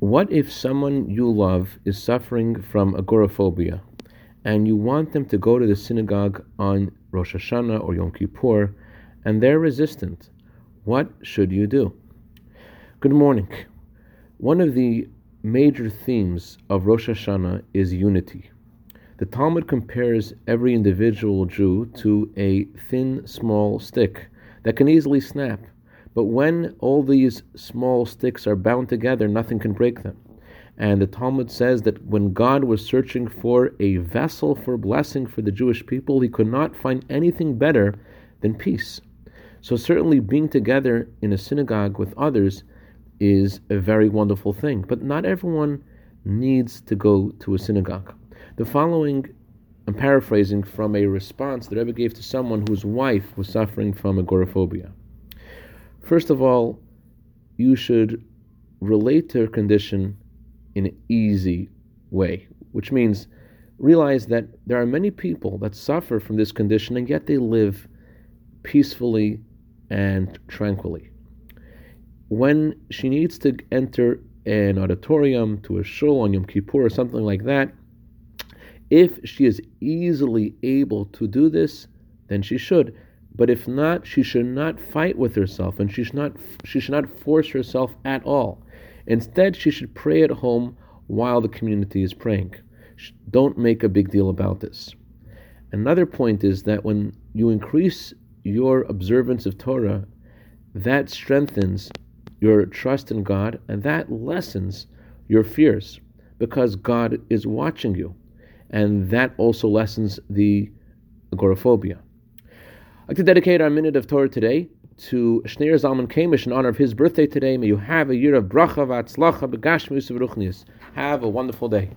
What if someone you love is suffering from agoraphobia and you want them to go to the synagogue on Rosh Hashanah or Yom Kippur and they're resistant? What should you do? Good morning. One of the major themes of Rosh Hashanah is unity. The Talmud compares every individual Jew to a thin, small stick that can easily snap. But when all these small sticks are bound together, nothing can break them. And the Talmud says that when God was searching for a vessel for blessing for the Jewish people, he could not find anything better than peace. So, certainly, being together in a synagogue with others is a very wonderful thing. But not everyone needs to go to a synagogue. The following, I'm paraphrasing from a response that Rebbe gave to someone whose wife was suffering from agoraphobia. First of all, you should relate to her condition in an easy way, which means realize that there are many people that suffer from this condition and yet they live peacefully and tranquilly. When she needs to enter an auditorium to a shul on Yom Kippur or something like that, if she is easily able to do this, then she should. But if not, she should not fight with herself and she should not, she should not force herself at all. Instead, she should pray at home while the community is praying. Don't make a big deal about this. Another point is that when you increase your observance of Torah, that strengthens your trust in God and that lessens your fears because God is watching you and that also lessens the agoraphobia. I'd like to dedicate our minute of Torah today to Shneir Zalman Kamish in honor of his birthday today. May you have a year of bracha v'atzlacha b'gashmius v'ruchnius. Have a wonderful day.